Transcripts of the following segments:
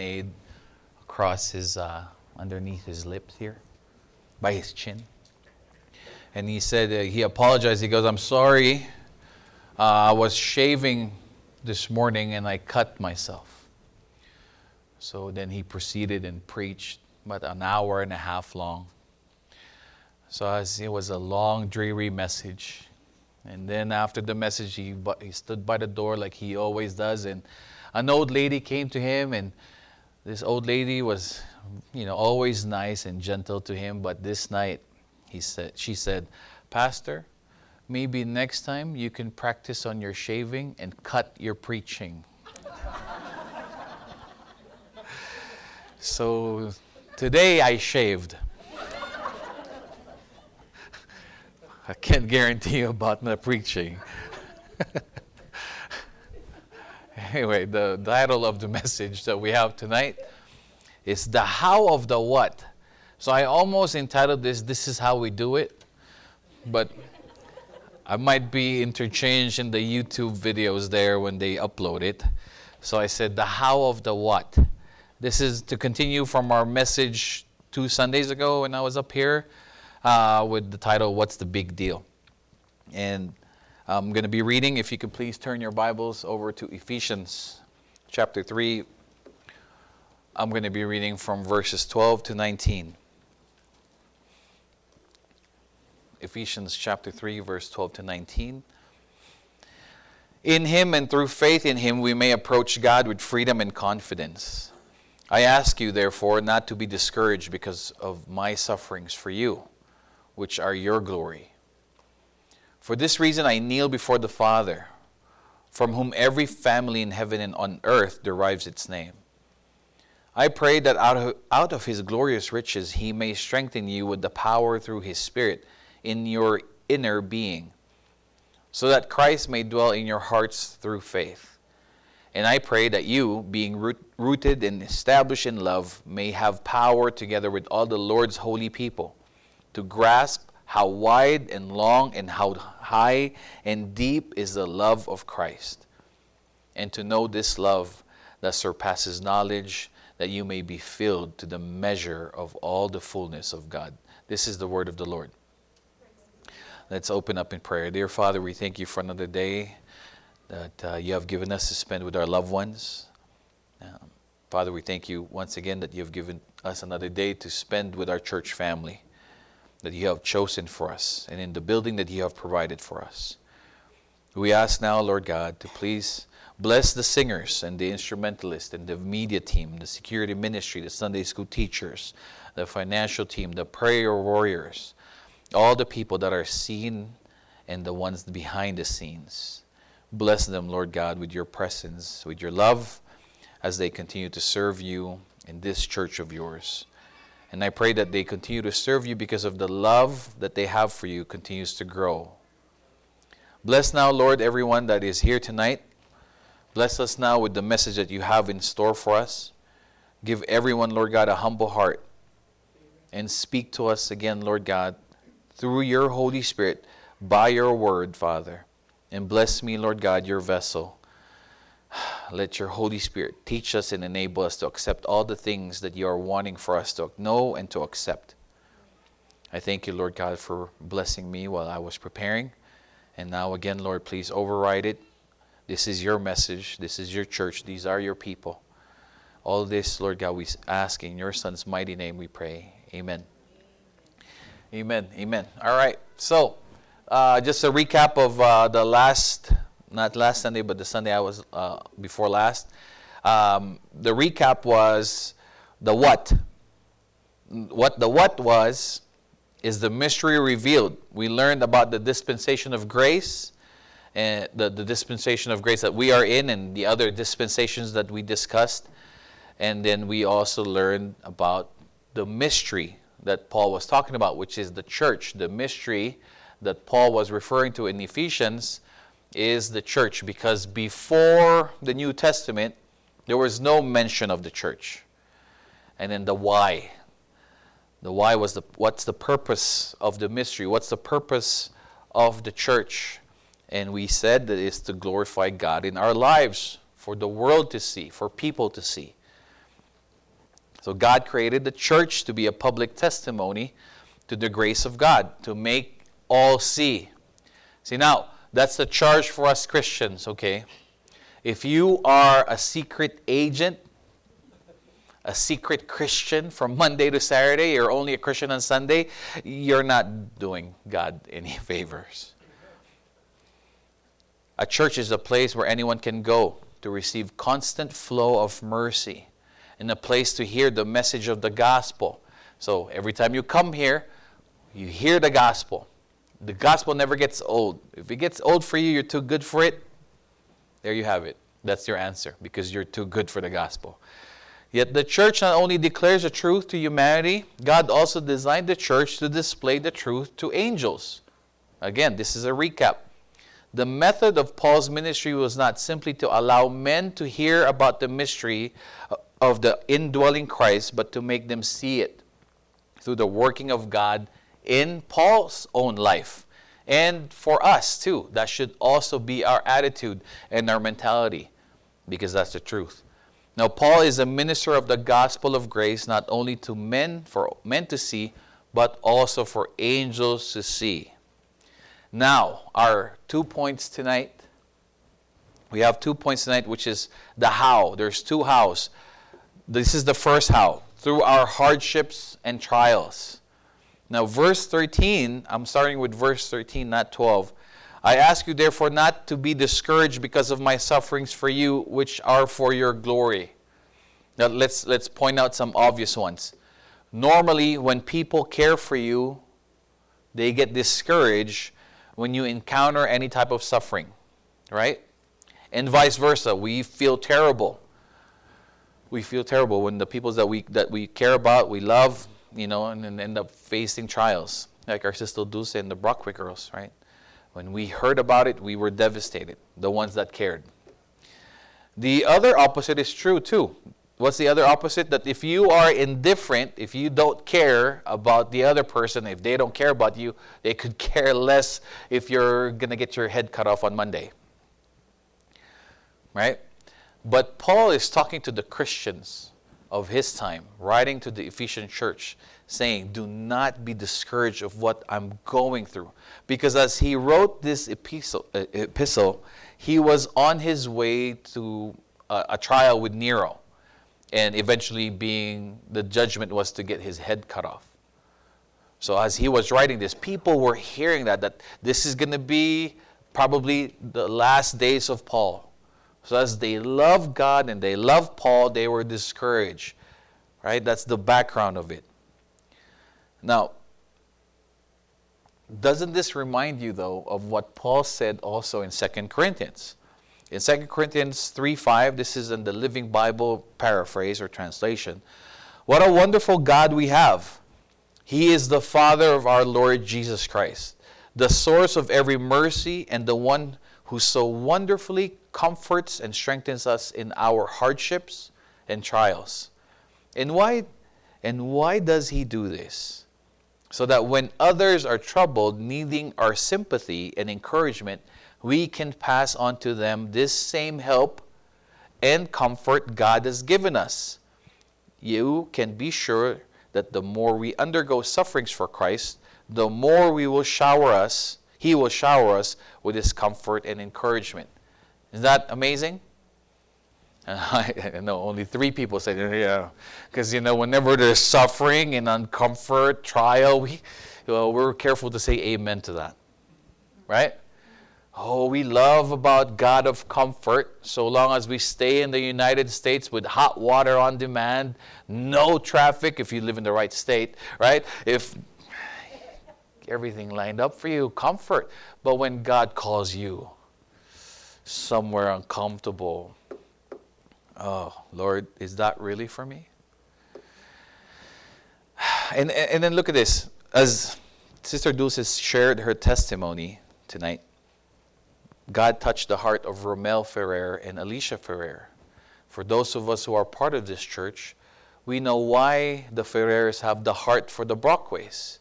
Aid across his, uh, underneath his lips here, by his chin. And he said, uh, he apologized. He goes, I'm sorry. Uh, I was shaving this morning and I cut myself. So then he proceeded and preached about an hour and a half long. So it was a long, dreary message. And then after the message, he, he stood by the door like he always does. And an old lady came to him and this old lady was, you know, always nice and gentle to him, but this night he said she said, "Pastor, maybe next time you can practice on your shaving and cut your preaching." so today I shaved. I can't guarantee you about my preaching. anyway, the title of the message that we have tonight is The How of the What. So I almost entitled this, This is How We Do It, but I might be interchanged in the YouTube videos there when they upload it. So I said, The How of the What. This is to continue from our message two Sundays ago when I was up here uh, with the title, What's the Big Deal? And I'm going to be reading, if you could please turn your Bibles over to Ephesians chapter 3. I'm going to be reading from verses 12 to 19. Ephesians chapter 3, verse 12 to 19. In him and through faith in him, we may approach God with freedom and confidence. I ask you, therefore, not to be discouraged because of my sufferings for you, which are your glory. For this reason I kneel before the Father, from whom every family in heaven and on earth derives its name. I pray that out of, out of his glorious riches he may strengthen you with the power through his Spirit in your inner being, so that Christ may dwell in your hearts through faith. And I pray that you, being root, rooted and established in love, may have power together with all the Lord's holy people to grasp how wide and long and how high and deep is the love of Christ. And to know this love that surpasses knowledge, that you may be filled to the measure of all the fullness of God. This is the word of the Lord. Let's open up in prayer. Dear Father, we thank you for another day that uh, you have given us to spend with our loved ones. Um, Father, we thank you once again that you have given us another day to spend with our church family that you have chosen for us and in the building that you have provided for us. We ask now, Lord God, to please bless the singers and the instrumentalists and the media team, the security ministry, the Sunday school teachers, the financial team, the prayer warriors, all the people that are seen and the ones behind the scenes. Bless them, Lord God, with your presence, with your love, as they continue to serve you in this church of yours. And I pray that they continue to serve you because of the love that they have for you continues to grow. Bless now, Lord, everyone that is here tonight. Bless us now with the message that you have in store for us. Give everyone, Lord God, a humble heart. And speak to us again, Lord God, through your Holy Spirit, by your word, Father. And bless me, Lord God, your vessel. Let your Holy Spirit teach us and enable us to accept all the things that you are wanting for us to know and to accept. I thank you, Lord God, for blessing me while I was preparing. And now, again, Lord, please override it. This is your message. This is your church. These are your people. All this, Lord God, we ask in your Son's mighty name we pray. Amen. Amen. Amen. All right. So, uh, just a recap of uh, the last not last Sunday, but the Sunday I was uh, before last. Um, the recap was the what. What the what was is the mystery revealed. We learned about the dispensation of grace and the, the dispensation of grace that we are in and the other dispensations that we discussed. And then we also learned about the mystery that Paul was talking about, which is the church, the mystery that Paul was referring to in Ephesians is the church because before the New Testament, there was no mention of the church. And then the why. The why was the what's the purpose of the mystery? What's the purpose of the church? And we said that it's to glorify God in our lives, for the world to see, for people to see. So God created the church to be a public testimony to the grace of God, to make all see. See, now, that's the charge for us Christians, okay? If you are a secret agent, a secret Christian from Monday to Saturday, you're only a Christian on Sunday, you're not doing God any favors. A church is a place where anyone can go to receive constant flow of mercy and a place to hear the message of the gospel. So every time you come here, you hear the gospel. The gospel never gets old. If it gets old for you, you're too good for it. There you have it. That's your answer because you're too good for the gospel. Yet the church not only declares the truth to humanity, God also designed the church to display the truth to angels. Again, this is a recap. The method of Paul's ministry was not simply to allow men to hear about the mystery of the indwelling Christ, but to make them see it through the working of God in Paul's own life. And for us too, that should also be our attitude and our mentality because that's the truth. Now Paul is a minister of the gospel of grace not only to men for men to see but also for angels to see. Now, our two points tonight. We have two points tonight which is the how. There's two hows. This is the first how, through our hardships and trials. Now, verse 13, I'm starting with verse 13, not 12. I ask you, therefore, not to be discouraged because of my sufferings for you, which are for your glory. Now, let's, let's point out some obvious ones. Normally, when people care for you, they get discouraged when you encounter any type of suffering, right? And vice versa. We feel terrible. We feel terrible when the people that we, that we care about, we love, you know, and, and end up facing trials, like our sister Dulce and the Brockwick girls, right? When we heard about it, we were devastated, the ones that cared. The other opposite is true too. What's the other opposite? That if you are indifferent, if you don't care about the other person, if they don't care about you, they could care less if you're going to get your head cut off on Monday. Right? But Paul is talking to the Christians of his time, writing to the Ephesian church, saying, Do not be discouraged of what I'm going through. Because as he wrote this epistle, uh, epistle he was on his way to a, a trial with Nero. And eventually, being the judgment was to get his head cut off. So, as he was writing this, people were hearing that, that this is going to be probably the last days of Paul so as they love God and they love Paul, they were discouraged. Right? That's the background of it. Now, doesn't this remind you though of what Paul said also in 2 Corinthians? In 2 Corinthians 3 5, this is in the Living Bible paraphrase or translation. What a wonderful God we have! He is the Father of our Lord Jesus Christ, the source of every mercy and the one who so wonderfully comforts and strengthens us in our hardships and trials. And why and why does he do this? So that when others are troubled, needing our sympathy and encouragement, we can pass on to them this same help and comfort God has given us. You can be sure that the more we undergo sufferings for Christ, the more we will shower us, he will shower us with his comfort and encouragement. Is that amazing? I know only three people say, yeah. Because, you know, whenever there's suffering and uncomfort, trial, we, well, we're careful to say amen to that. Right? Oh, we love about God of comfort so long as we stay in the United States with hot water on demand, no traffic if you live in the right state, right? If everything lined up for you, comfort. But when God calls you, somewhere uncomfortable. Oh, Lord, is that really for me? And, and then look at this. As Sister Dulce shared her testimony tonight, God touched the heart of Romel Ferrer and Alicia Ferrer. For those of us who are part of this church, we know why the Ferrers have the heart for the Brockways.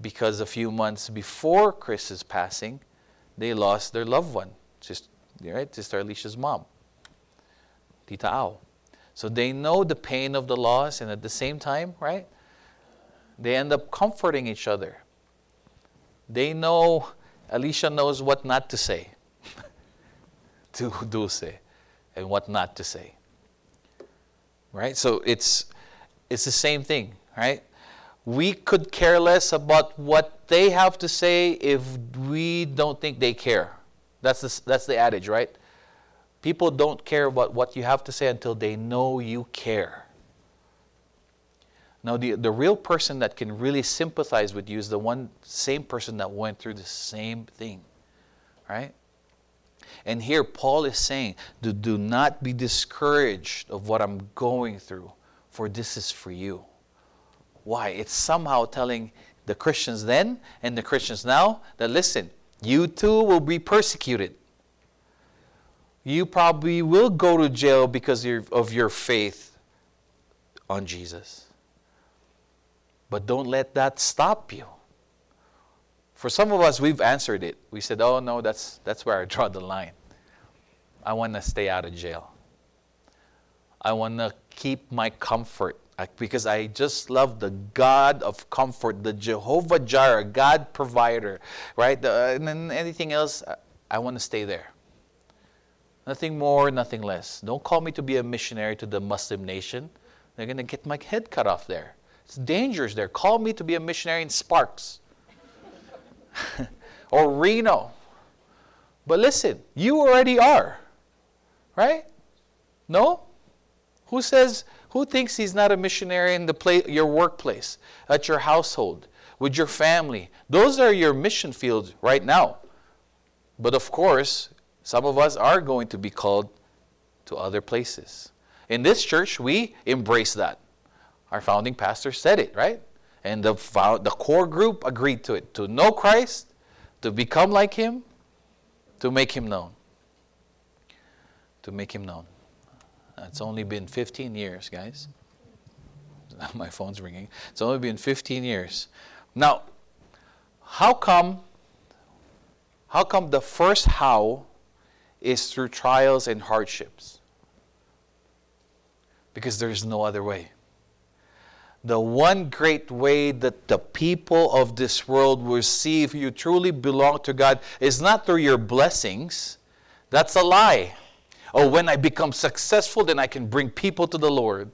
Because a few months before Chris's passing, they lost their loved one, just right? Sister Alicia's mom, Tita Au. So they know the pain of the loss, and at the same time, right? They end up comforting each other. They know, Alicia knows what not to say to Dulce and what not to say. Right? So it's it's the same thing, right? We could care less about what they have to say if we don't think they care. That's the, that's the adage, right? People don't care about what you have to say until they know you care. Now, the, the real person that can really sympathize with you is the one same person that went through the same thing, right? And here, Paul is saying, do, do not be discouraged of what I'm going through, for this is for you. Why? It's somehow telling the Christians then and the Christians now that listen, you too will be persecuted. You probably will go to jail because of your faith on Jesus. But don't let that stop you. For some of us, we've answered it. We said, oh, no, that's, that's where I draw the line. I want to stay out of jail. I want to keep my comfort because I just love the God of comfort, the Jehovah Jireh, God provider, right? The, uh, and then anything else, I want to stay there. Nothing more, nothing less. Don't call me to be a missionary to the Muslim nation. They're going to get my head cut off there. It's dangerous there. Call me to be a missionary in Sparks or Reno. But listen, you already are. Right? No? Who says, who thinks he's not a missionary in the play, your workplace, at your household, with your family? Those are your mission fields right now. But of course, some of us are going to be called to other places. In this church, we embrace that. Our founding pastor said it, right? And the, the core group agreed to it to know Christ, to become like Him, to make Him known. To make Him known. It's only been 15 years, guys. My phone's ringing. It's only been 15 years. Now, how come how come the first how is through trials and hardships? Because there's no other way the one great way that the people of this world will see if you truly belong to God is not through your blessings. That's a lie. Oh, when I become successful, then I can bring people to the Lord.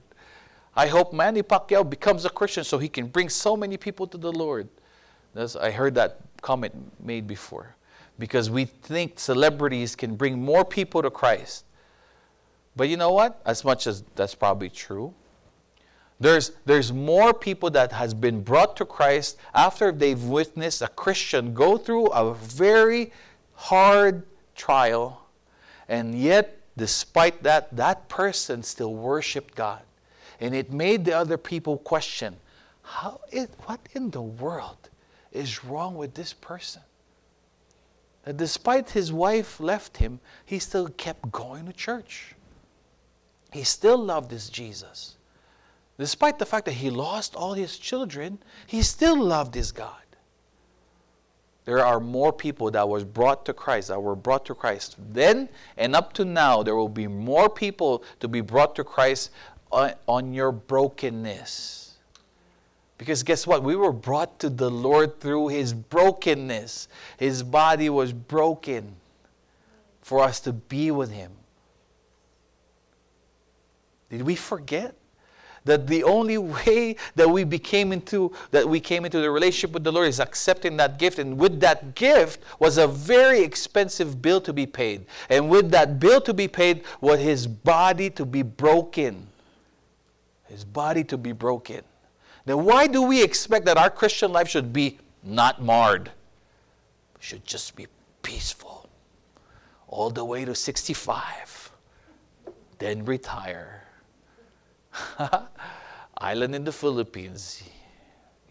I hope Manny Pacquiao becomes a Christian so he can bring so many people to the Lord. That's, I heard that comment made before. Because we think celebrities can bring more people to Christ. But you know what? As much as that's probably true, there's, there's more people that has been brought to Christ after they've witnessed a Christian go through a very hard trial, and yet, despite that, that person still worshiped God. And it made the other people question, how it, what in the world is wrong with this person? That despite his wife left him, he still kept going to church. He still loved this Jesus. Despite the fact that he lost all his children, he still loved his God. There are more people that was brought to Christ, that were brought to Christ. Then and up to now, there will be more people to be brought to Christ on, on your brokenness. Because guess what? We were brought to the Lord through his brokenness. His body was broken for us to be with him. Did we forget? That the only way that we became into that we came into the relationship with the Lord is accepting that gift. And with that gift was a very expensive bill to be paid. And with that bill to be paid was his body to be broken. His body to be broken. Then why do we expect that our Christian life should be not marred? It should just be peaceful all the way to 65 then retire Island in the Philippines.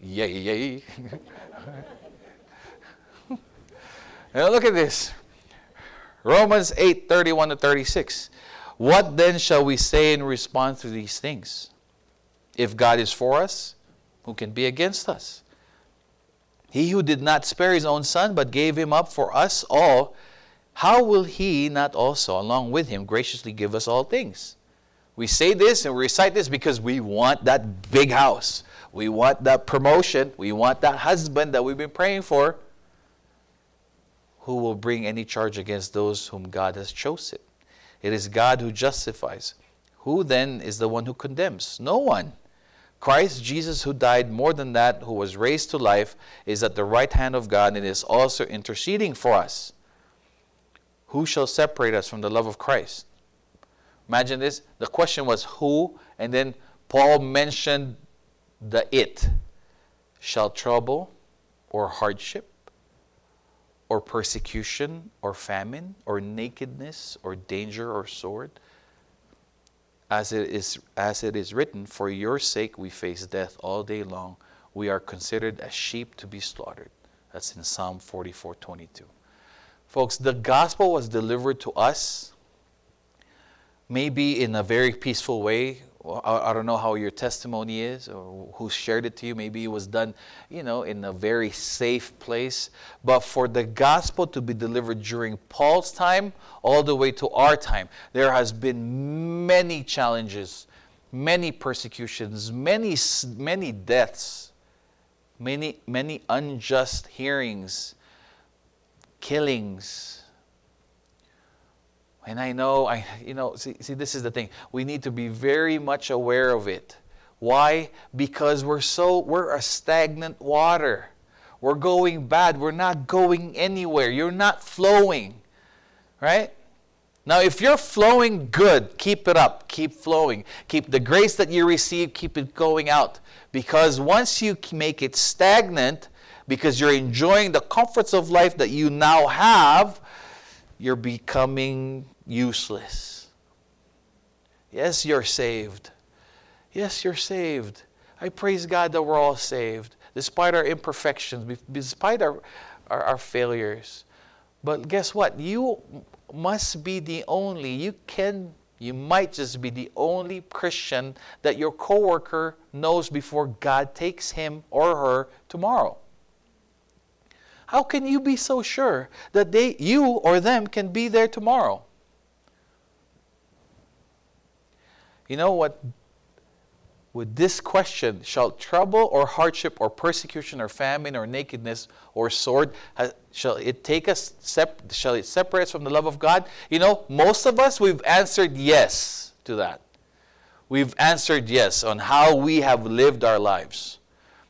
Yay, yay. now look at this. Romans 8 31 to 36. What then shall we say in response to these things? If God is for us, who can be against us? He who did not spare his own son, but gave him up for us all, how will he not also, along with him, graciously give us all things? We say this and we recite this because we want that big house. We want that promotion. We want that husband that we've been praying for. Who will bring any charge against those whom God has chosen? It is God who justifies. Who then is the one who condemns? No one. Christ Jesus, who died more than that, who was raised to life, is at the right hand of God and is also interceding for us. Who shall separate us from the love of Christ? Imagine this. The question was who, and then Paul mentioned the it. Shall trouble or hardship or persecution or famine or nakedness or danger or sword? As it is, as it is written, For your sake we face death all day long. We are considered as sheep to be slaughtered. That's in Psalm 44 22. Folks, the gospel was delivered to us maybe in a very peaceful way I don't know how your testimony is or who shared it to you. Maybe it was done, you know, in a very safe place. But for the gospel to be delivered during Paul's time all the way to our time, there has been many challenges, many persecutions, many many deaths, many many unjust hearings, killings and I know, I, you know, see, see, this is the thing. We need to be very much aware of it. Why? Because we're so, we're a stagnant water. We're going bad. We're not going anywhere. You're not flowing. Right? Now, if you're flowing good, keep it up. Keep flowing. Keep the grace that you receive, keep it going out. Because once you make it stagnant, because you're enjoying the comforts of life that you now have, you're becoming useless. Yes, you're saved. Yes, you're saved. I praise God that we're all saved, despite our imperfections, despite our, our, our failures. But guess what? You must be the only, you can, you might just be the only Christian that your coworker knows before God takes him or her tomorrow. How can you be so sure that they, you or them can be there tomorrow? You know what? With this question, shall trouble or hardship or persecution or famine or nakedness or sword, shall it take us, sep- shall it separate us from the love of God? You know, most of us, we've answered yes to that. We've answered yes on how we have lived our lives.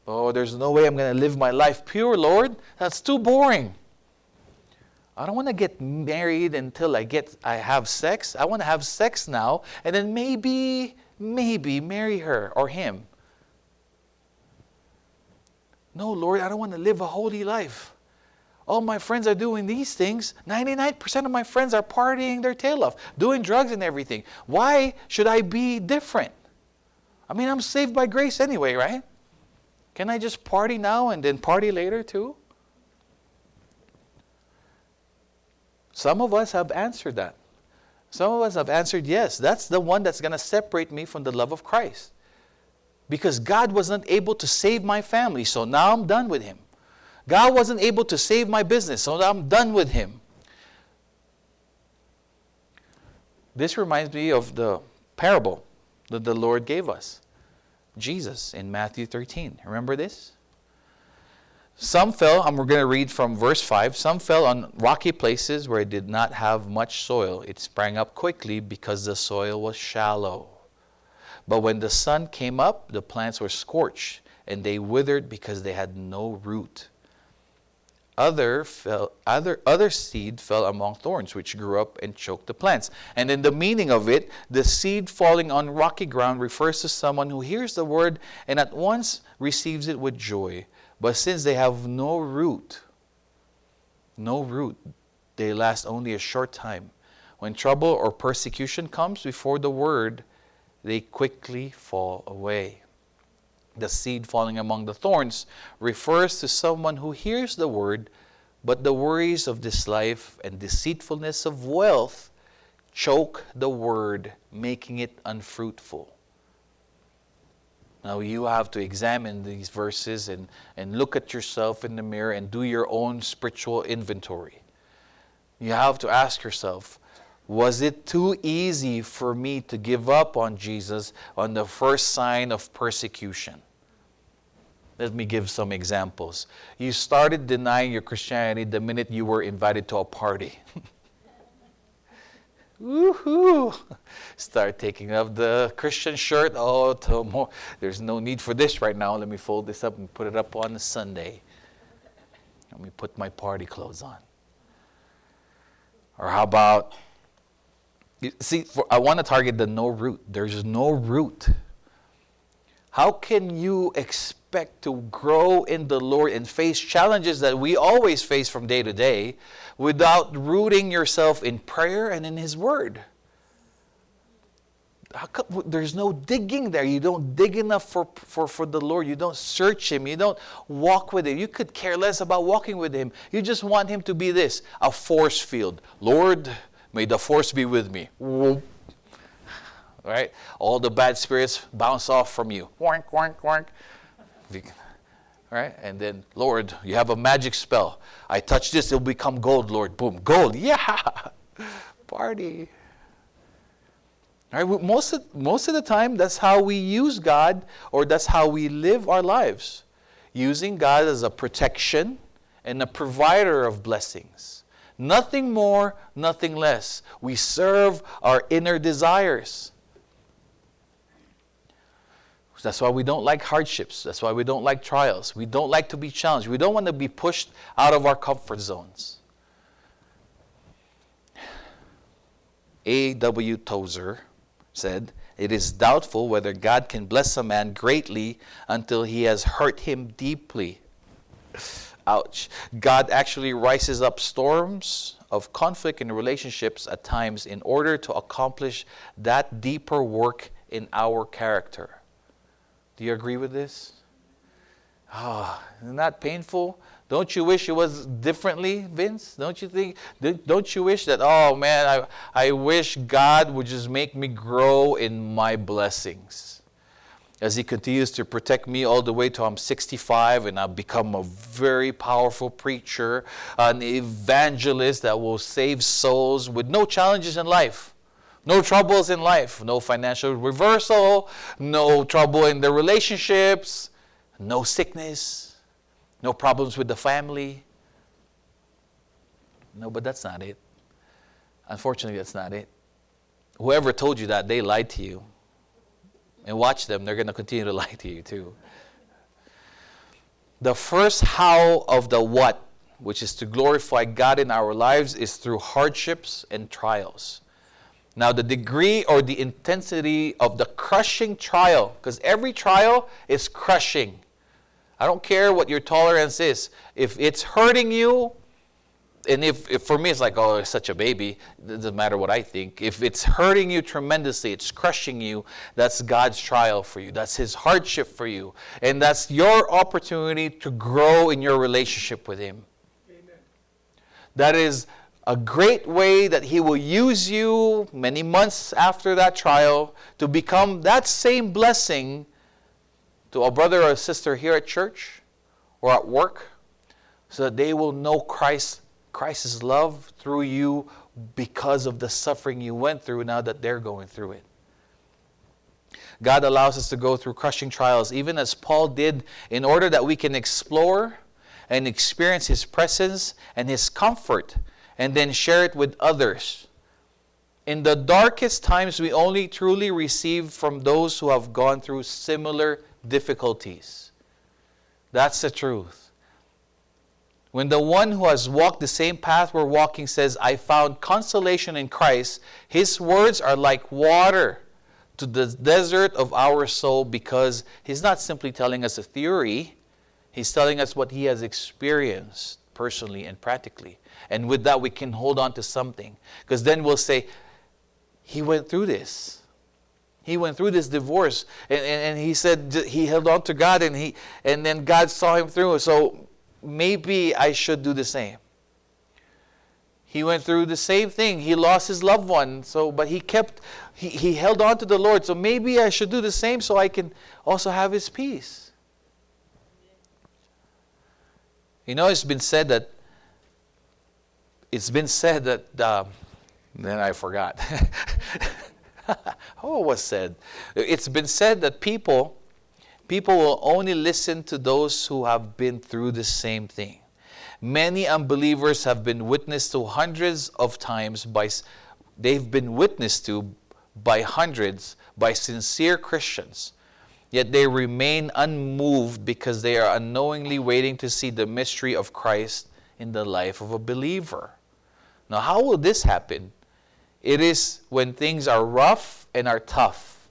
Oh, there's no way I'm going to live my life pure, Lord. That's too boring. I don't want to get married until I get I have sex. I want to have sex now and then maybe maybe marry her or him. No, Lord, I don't want to live a holy life. All my friends are doing these things. 99% of my friends are partying their tail off, doing drugs and everything. Why should I be different? I mean, I'm saved by grace anyway, right? Can I just party now and then party later too? Some of us have answered that. Some of us have answered yes. That's the one that's going to separate me from the love of Christ. Because God wasn't able to save my family, so now I'm done with Him. God wasn't able to save my business, so I'm done with Him. This reminds me of the parable that the Lord gave us. Jesus in Matthew 13. Remember this? Some fell, and we're going to read from verse 5. Some fell on rocky places where it did not have much soil. It sprang up quickly because the soil was shallow. But when the sun came up, the plants were scorched, and they withered because they had no root. Other, fell, other, other seed fell among thorns, which grew up and choked the plants. And in the meaning of it, the seed falling on rocky ground refers to someone who hears the word and at once receives it with joy. But since they have no root, no root, they last only a short time. When trouble or persecution comes before the word, they quickly fall away. The seed falling among the thorns refers to someone who hears the word, but the worries of this life and deceitfulness of wealth choke the word, making it unfruitful. Now you have to examine these verses and, and look at yourself in the mirror and do your own spiritual inventory. You have to ask yourself, Was it too easy for me to give up on Jesus on the first sign of persecution? Let me give some examples. You started denying your Christianity the minute you were invited to a party. Woohoo! Start taking off the Christian shirt. Oh, more. there's no need for this right now. Let me fold this up and put it up on Sunday. Let me put my party clothes on. Or how about See, for, I want to target the no root. There's no root. How can you expect to grow in the Lord and face challenges that we always face from day to day without rooting yourself in prayer and in His Word? Come, there's no digging there. You don't dig enough for, for, for the Lord. You don't search Him. You don't walk with Him. You could care less about walking with Him. You just want Him to be this a force field. Lord, May the force be with me. Right? All the bad spirits bounce off from you. Right? And then, Lord, you have a magic spell. I touch this, it'll become gold, Lord. Boom, gold. Yeah. Party. Right? Most of, most of the time, that's how we use God, or that's how we live our lives. Using God as a protection and a provider of blessings. Nothing more, nothing less. We serve our inner desires. That's why we don't like hardships. That's why we don't like trials. We don't like to be challenged. We don't want to be pushed out of our comfort zones. A.W. Tozer said, It is doubtful whether God can bless a man greatly until he has hurt him deeply. Ouch. God actually rises up storms of conflict in relationships at times in order to accomplish that deeper work in our character. Do you agree with this? Oh, isn't that painful? Don't you wish it was differently, Vince? Don't you think? Don't you wish that? Oh man, I, I wish God would just make me grow in my blessings as He continues to protect me all the way till I'm 65 and I've become a very powerful preacher, an evangelist that will save souls with no challenges in life. No troubles in life, no financial reversal, no trouble in the relationships, no sickness, no problems with the family. No, but that's not it. Unfortunately, that's not it. Whoever told you that, they lied to you. And watch them, they're going to continue to lie to you too. The first how of the what, which is to glorify God in our lives, is through hardships and trials. Now, the degree or the intensity of the crushing trial, because every trial is crushing. I don't care what your tolerance is. If it's hurting you, and if, if, for me it's like oh it's such a baby it doesn't matter what i think if it's hurting you tremendously it's crushing you that's god's trial for you that's his hardship for you and that's your opportunity to grow in your relationship with him Amen. that is a great way that he will use you many months after that trial to become that same blessing to a brother or a sister here at church or at work so that they will know christ Christ's love through you because of the suffering you went through now that they're going through it. God allows us to go through crushing trials, even as Paul did, in order that we can explore and experience His presence and His comfort and then share it with others. In the darkest times, we only truly receive from those who have gone through similar difficulties. That's the truth. When the one who has walked the same path we're walking says, I found consolation in Christ, his words are like water to the desert of our soul because he's not simply telling us a theory, he's telling us what he has experienced personally and practically. And with that, we can hold on to something. Because then we'll say, he went through this. He went through this divorce and, and, and, he said he held on to God and he and then God saw him through. So maybe I should do the same. He went through the same thing. He lost his loved one, so but he kept he, he held on to the Lord. So maybe I should do the same so I can also have his peace. You know, it's been said that it's been said that uh, Then I forgot. oh, was said. It's been said that people people will only listen to those who have been through the same thing. Many unbelievers have been witnessed to hundreds of times by they've been witnessed to by hundreds by sincere Christians. Yet they remain unmoved because they are unknowingly waiting to see the mystery of Christ in the life of a believer. Now, how will this happen? It is when things are rough and are tough,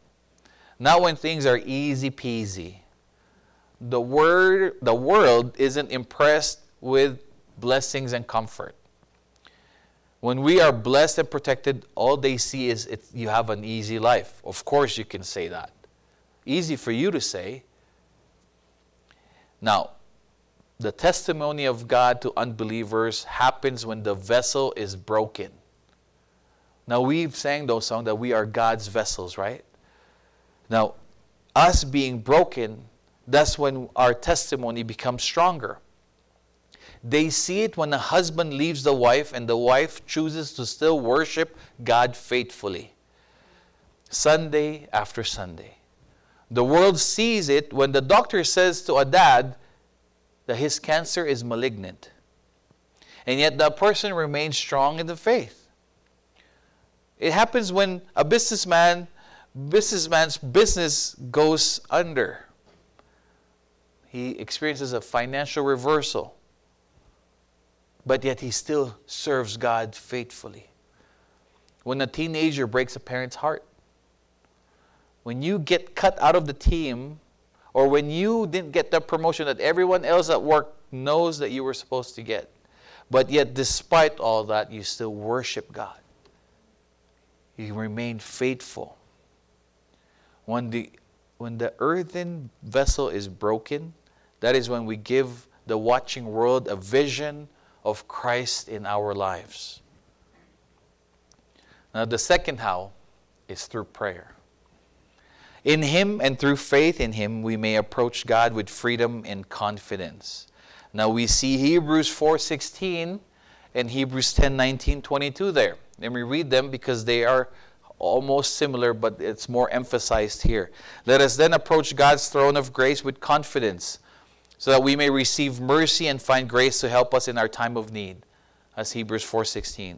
not when things are easy peasy. The, word, the world isn't impressed with blessings and comfort. When we are blessed and protected, all they see is you have an easy life. Of course, you can say that. Easy for you to say. Now, the testimony of God to unbelievers happens when the vessel is broken. Now, we've sang those songs that we are God's vessels, right? Now, us being broken, that's when our testimony becomes stronger. They see it when a husband leaves the wife and the wife chooses to still worship God faithfully, Sunday after Sunday. The world sees it when the doctor says to a dad that his cancer is malignant. And yet that person remains strong in the faith. It happens when a businessman businessman's business goes under. He experiences a financial reversal but yet he still serves God faithfully. When a teenager breaks a parent's heart, when you get cut out of the team, or when you didn't get the promotion that everyone else at work knows that you were supposed to get, but yet despite all that, you still worship God. You remain faithful. When the, when the earthen vessel is broken, that is when we give the watching world a vision of Christ in our lives. Now, the second how is through prayer. In Him and through faith in Him, we may approach God with freedom and confidence. Now we see Hebrews 4:16 and Hebrews 10:19, 22 there. And we read them because they are almost similar, but it's more emphasized here. Let us then approach God's throne of grace with confidence so that we may receive mercy and find grace to help us in our time of need as hebrews 4.16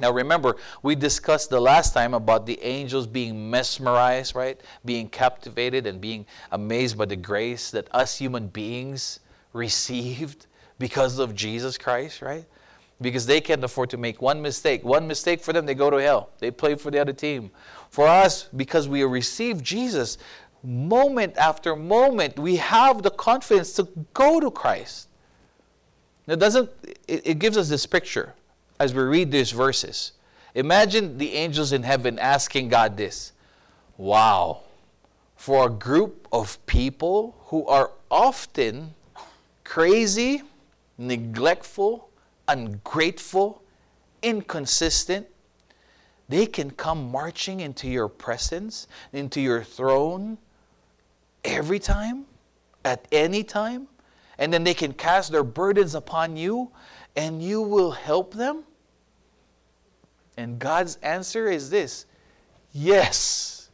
Now, remember, we discussed the last time about the angels being mesmerized, right? Being captivated and being amazed by the grace that us human beings received because of Jesus Christ, right? Because they can't afford to make one mistake. One mistake for them, they go to hell. They play for the other team. For us, because we receive Jesus, moment after moment, we have the confidence to go to Christ. It doesn't it, it gives us this picture as we read these verses. Imagine the angels in heaven asking God this Wow, for a group of people who are often crazy, neglectful, ungrateful, inconsistent, they can come marching into your presence, into your throne every time, at any time and then they can cast their burdens upon you and you will help them? And God's answer is this yes.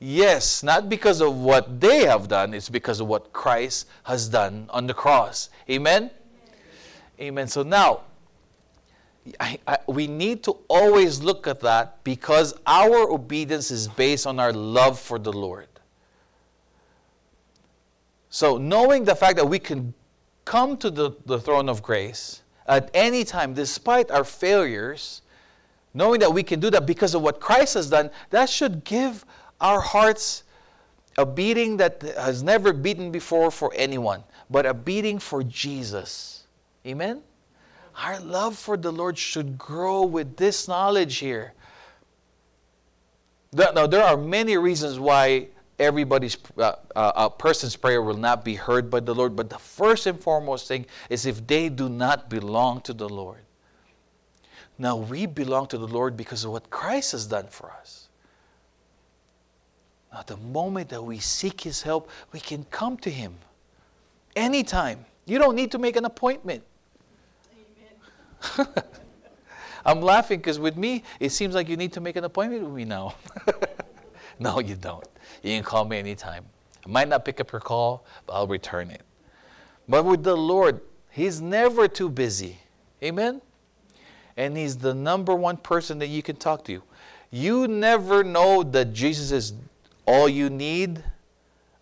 Yes, not because of what they have done, it's because of what Christ has done on the cross. Amen? Amen. So now, I, I, we need to always look at that because our obedience is based on our love for the Lord. So, knowing the fact that we can come to the, the throne of grace at any time, despite our failures, knowing that we can do that because of what Christ has done, that should give our hearts a beating that has never beaten before for anyone, but a beating for Jesus. Amen? Our love for the Lord should grow with this knowledge here Now, there are many reasons why everybody's uh, uh, a person's prayer will not be heard by the Lord, but the first and foremost thing is if they do not belong to the Lord. Now we belong to the Lord because of what Christ has done for us. Now, the moment that we seek His help, we can come to Him anytime. You don't need to make an appointment. I'm laughing because with me, it seems like you need to make an appointment with me now. no, you don't. You can call me anytime. I might not pick up your call, but I'll return it. But with the Lord, He's never too busy. Amen? And He's the number one person that you can talk to. You never know that Jesus is all you need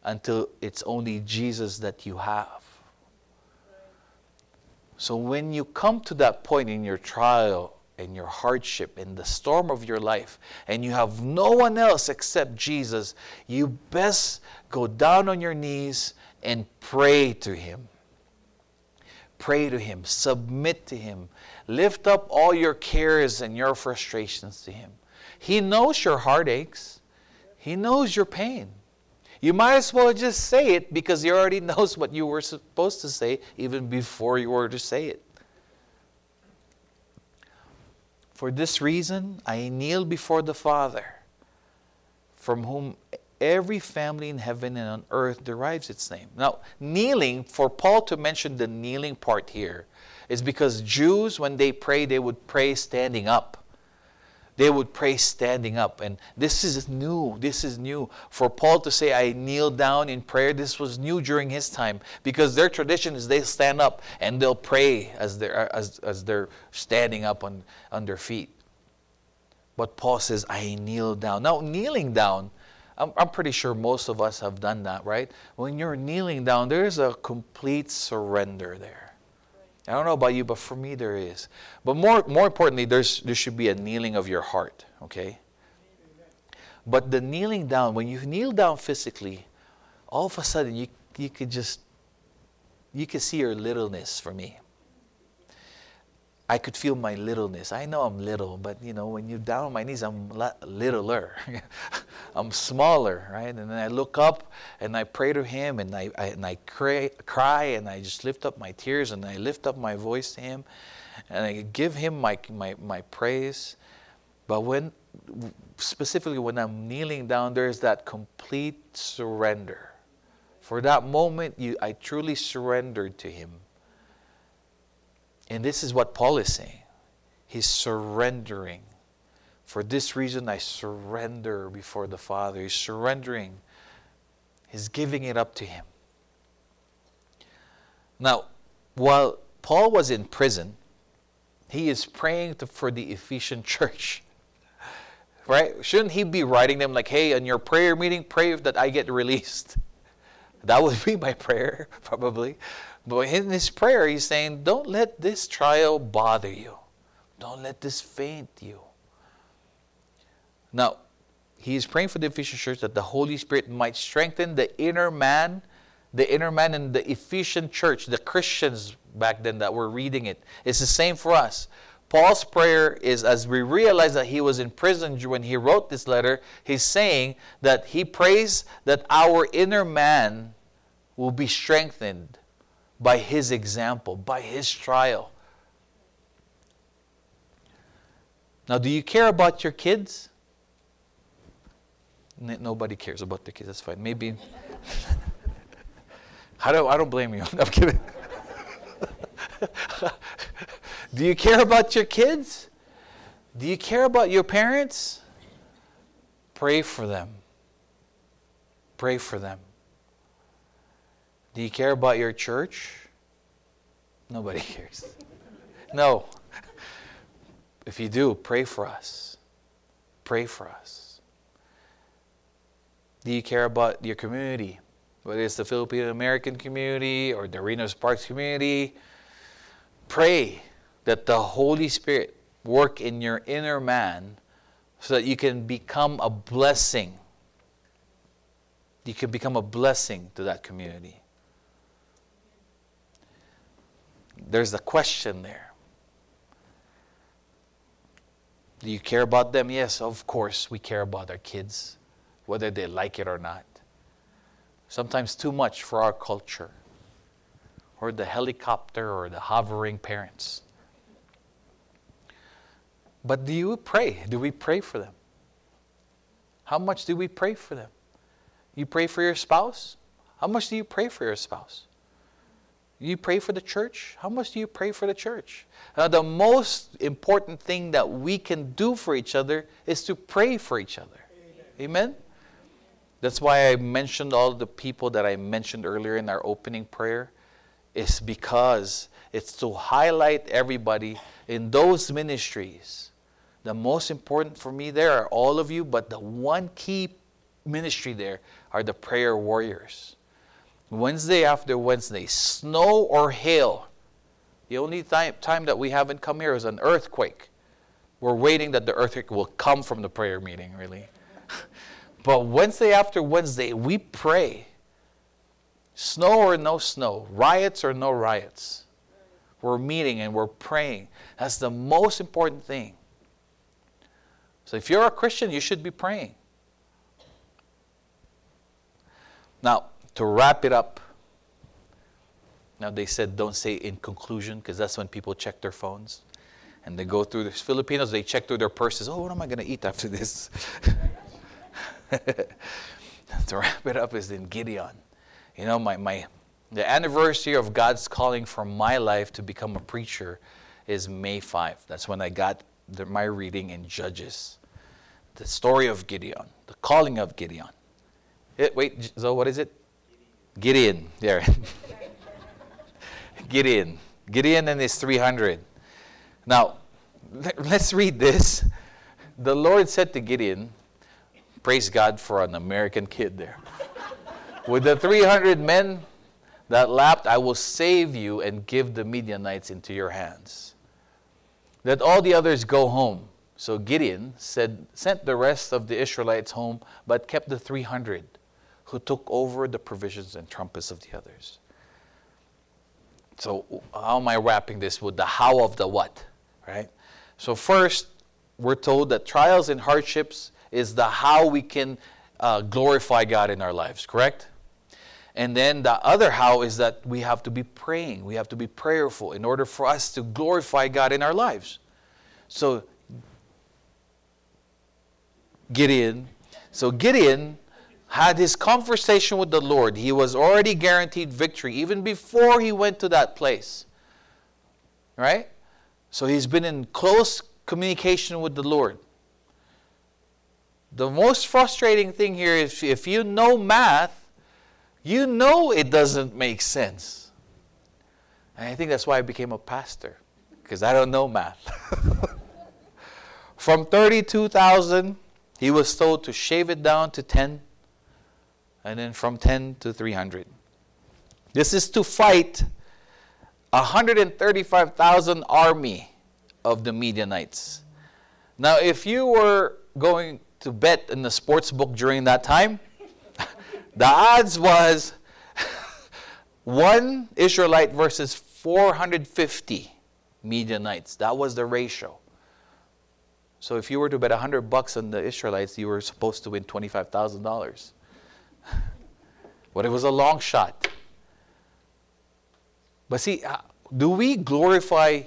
until it's only Jesus that you have. So when you come to that point in your trial and your hardship in the storm of your life and you have no one else except Jesus, you best go down on your knees and pray to Him. Pray to Him, submit to Him, lift up all your cares and your frustrations to Him. He knows your heartaches, He knows your pain. You might as well just say it because He already knows what you were supposed to say even before you were to say it. For this reason, I kneel before the Father, from whom every family in heaven and on earth derives its name. Now, kneeling, for Paul to mention the kneeling part here, is because Jews, when they pray, they would pray standing up they would pray standing up. And this is new. This is new. For Paul to say, I kneel down in prayer, this was new during his time because their tradition is they stand up and they'll pray as they're, as, as they're standing up on, on their feet. But Paul says, I kneel down. Now, kneeling down, I'm, I'm pretty sure most of us have done that, right? When you're kneeling down, there's a complete surrender there. I don't know about you, but for me there is. But more, more importantly, there's, there should be a kneeling of your heart, okay? But the kneeling down, when you kneel down physically, all of a sudden you, you could just, you could see your littleness for me. I could feel my littleness. I know I'm little, but you know, when you're down on my knees, I'm littler. I'm smaller, right? And then I look up and I pray to Him and I, I and I cry, cry and I just lift up my tears and I lift up my voice to Him and I give Him my, my, my praise. But when, specifically when I'm kneeling down, there's that complete surrender. For that moment, you, I truly surrendered to Him. And this is what Paul is saying. He's surrendering. For this reason, I surrender before the Father. He's surrendering, he's giving it up to Him. Now, while Paul was in prison, he is praying to, for the Ephesian church. Right? Shouldn't he be writing them like, hey, in your prayer meeting, pray that I get released? That would be my prayer, probably. But in his prayer, he's saying, Don't let this trial bother you. Don't let this faint you. Now, he is praying for the Ephesian church that the Holy Spirit might strengthen the inner man, the inner man in the Ephesian church, the Christians back then that were reading it. It's the same for us. Paul's prayer is as we realize that he was in prison when he wrote this letter, he's saying that he prays that our inner man will be strengthened by his example, by his trial. Now, do you care about your kids? Nobody cares about the kids. That's fine. Maybe. I don't. I don't blame you. I'm kidding. do you care about your kids? Do you care about your parents? Pray for them. Pray for them. Do you care about your church? Nobody cares. No. If you do, pray for us. Pray for us. Do you care about your community? Whether it's the Filipino American community or the Reno Sparks community, pray that the Holy Spirit work in your inner man so that you can become a blessing. You can become a blessing to that community. There's a question there. Do you care about them? Yes, of course, we care about our kids, whether they like it or not. Sometimes too much for our culture, or the helicopter or the hovering parents. But do you pray? Do we pray for them? How much do we pray for them? You pray for your spouse? How much do you pray for your spouse? You pray for the church? How much do you pray for the church? Uh, the most important thing that we can do for each other is to pray for each other. Amen? Amen? That's why I mentioned all the people that I mentioned earlier in our opening prayer, is because it's to highlight everybody in those ministries the most important for me there are all of you, but the one key ministry there are the prayer warriors. Wednesday after Wednesday, snow or hail. The only time, time that we haven't come here is an earthquake. We're waiting that the earthquake will come from the prayer meeting, really. but Wednesday after Wednesday, we pray. Snow or no snow, riots or no riots. We're meeting and we're praying. That's the most important thing. So if you're a Christian, you should be praying. Now, to wrap it up, now they said don't say in conclusion because that's when people check their phones. And they go through the Filipinos, they check through their purses. Oh, what am I going to eat after this? to wrap it up is in Gideon. You know, my, my the anniversary of God's calling for my life to become a preacher is May 5. That's when I got the, my reading in Judges. The story of Gideon, the calling of Gideon. It, wait, so what is it? Gideon. There. Gideon. Gideon and his 300. Now, let's read this. The Lord said to Gideon, Praise God for an American kid there. With the 300 men that lapped, I will save you and give the Midianites into your hands. Let all the others go home. So Gideon said, sent the rest of the Israelites home, but kept the 300 who took over the provisions and trumpets of the others. So, how am I wrapping this with the how of the what? Right? So, first, we're told that trials and hardships is the how we can uh, glorify God in our lives, correct? And then the other how is that we have to be praying. We have to be prayerful in order for us to glorify God in our lives. So Gideon, so Gideon had his conversation with the Lord. He was already guaranteed victory even before he went to that place. Right? So he's been in close communication with the Lord. The most frustrating thing here is if you know math, you know it doesn't make sense. And I think that's why I became a pastor, because I don't know math. From 32,000, he was told to shave it down to 10, and then from 10 to 300. This is to fight 135,000 army of the Midianites. Now, if you were going to bet in the sports book during that time, the odds was one Israelite versus 450 Midianites. That was the ratio. So if you were to bet 100 bucks on the Israelites, you were supposed to win $25,000. But it was a long shot. But see, uh, do we glorify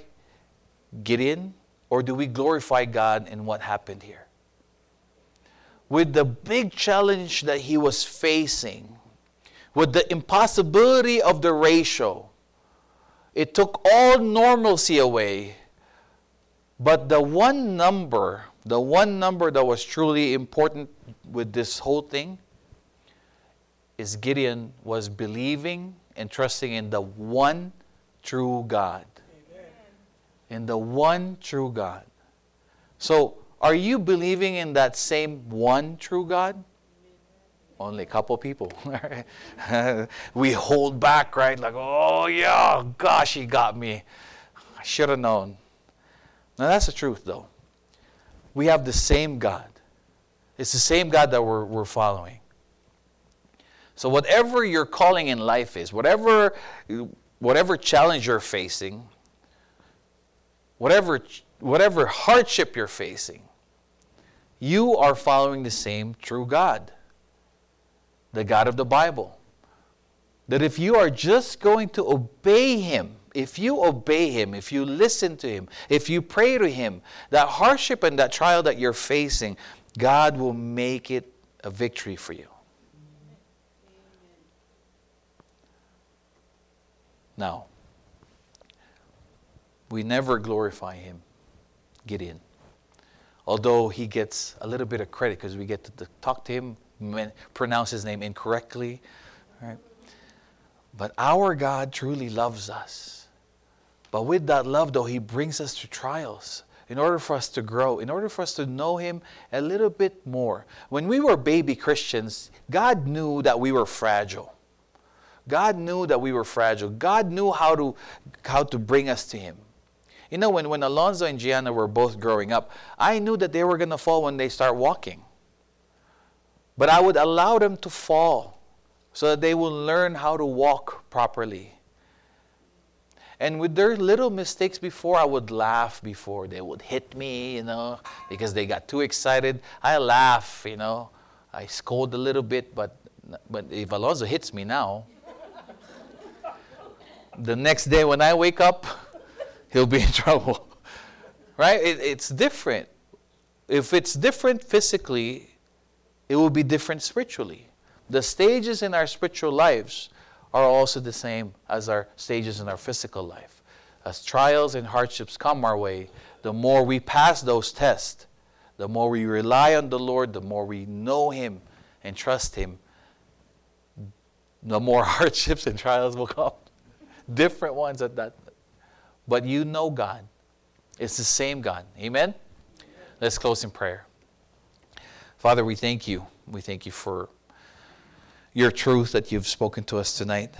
Gideon or do we glorify God in what happened here? with the big challenge that he was facing, with the impossibility of the ratio, it took all normalcy away. But the one number, the one number that was truly important with this whole thing is Gideon was believing and trusting in the one true God. Amen. In the one true God. So are you believing in that same one true God? Only a couple people. we hold back, right? Like, oh, yeah, gosh, he got me. I should have known. Now, that's the truth, though. We have the same God. It's the same God that we're, we're following. So, whatever your calling in life is, whatever, whatever challenge you're facing, whatever, whatever hardship you're facing, you are following the same true God, the God of the Bible. That if you are just going to obey Him, if you obey Him, if you listen to Him, if you pray to Him, that hardship and that trial that you're facing, God will make it a victory for you. Now, we never glorify Him, Gideon. Although he gets a little bit of credit because we get to talk to him, pronounce his name incorrectly. Right? But our God truly loves us. But with that love, though, He brings us to trials in order for us to grow, in order for us to know Him a little bit more. When we were baby Christians, God knew that we were fragile. God knew that we were fragile. God knew how to, how to bring us to Him. You know, when, when Alonzo and Gianna were both growing up, I knew that they were going to fall when they start walking. But I would allow them to fall so that they will learn how to walk properly. And with their little mistakes before, I would laugh before they would hit me, you know, because they got too excited. I laugh, you know. I scold a little bit, but, but if Alonzo hits me now, the next day when I wake up, he'll be in trouble. right? It, it's different. If it's different physically, it will be different spiritually. The stages in our spiritual lives are also the same as our stages in our physical life. As trials and hardships come our way, the more we pass those tests, the more we rely on the Lord, the more we know Him and trust Him, the more hardships and trials will come. Different ones at that. But you know God. It's the same God. Amen? Let's close in prayer. Father, we thank you. We thank you for your truth that you've spoken to us tonight.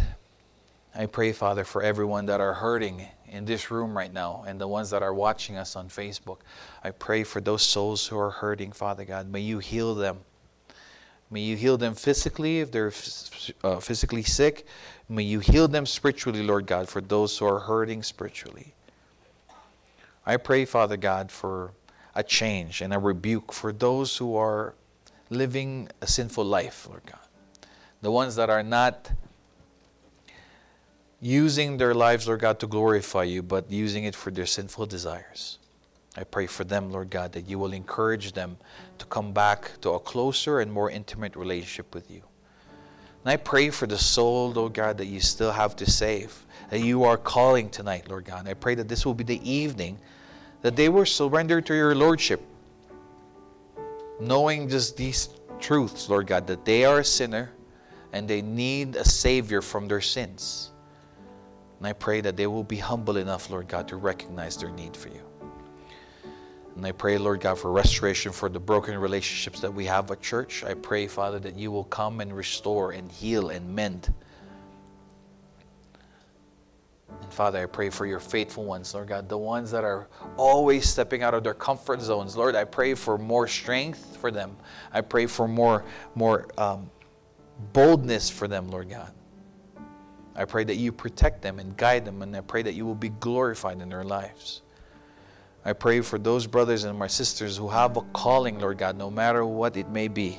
I pray, Father, for everyone that are hurting in this room right now and the ones that are watching us on Facebook. I pray for those souls who are hurting, Father God. May you heal them. May you heal them physically if they're uh, physically sick. May you heal them spiritually, Lord God, for those who are hurting spiritually. I pray, Father God, for a change and a rebuke for those who are living a sinful life, Lord God the ones that are not using their lives, Lord God, to glorify you, but using it for their sinful desires. I pray for them, Lord God, that you will encourage them to come back to a closer and more intimate relationship with you. And I pray for the soul, Lord God, that you still have to save, that you are calling tonight, Lord God. And I pray that this will be the evening that they will surrender to your Lordship, knowing just these truths, Lord God, that they are a sinner and they need a Savior from their sins. And I pray that they will be humble enough, Lord God, to recognize their need for you. And I pray, Lord God, for restoration for the broken relationships that we have at church. I pray, Father, that you will come and restore and heal and mend. And Father, I pray for your faithful ones, Lord God, the ones that are always stepping out of their comfort zones. Lord, I pray for more strength for them. I pray for more, more um, boldness for them, Lord God. I pray that you protect them and guide them, and I pray that you will be glorified in their lives. I pray for those brothers and my sisters who have a calling, Lord God, no matter what it may be.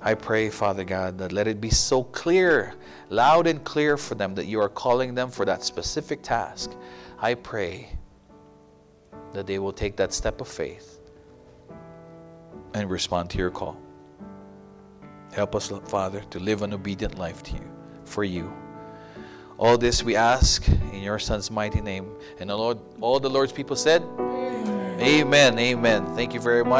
I pray, Father God, that let it be so clear, loud and clear for them that you are calling them for that specific task. I pray that they will take that step of faith and respond to your call. Help us, Father, to live an obedient life to you, for you. All this we ask in your Son's mighty name. And the Lord, all the Lord's people said. Amen. Amen. Thank you very much.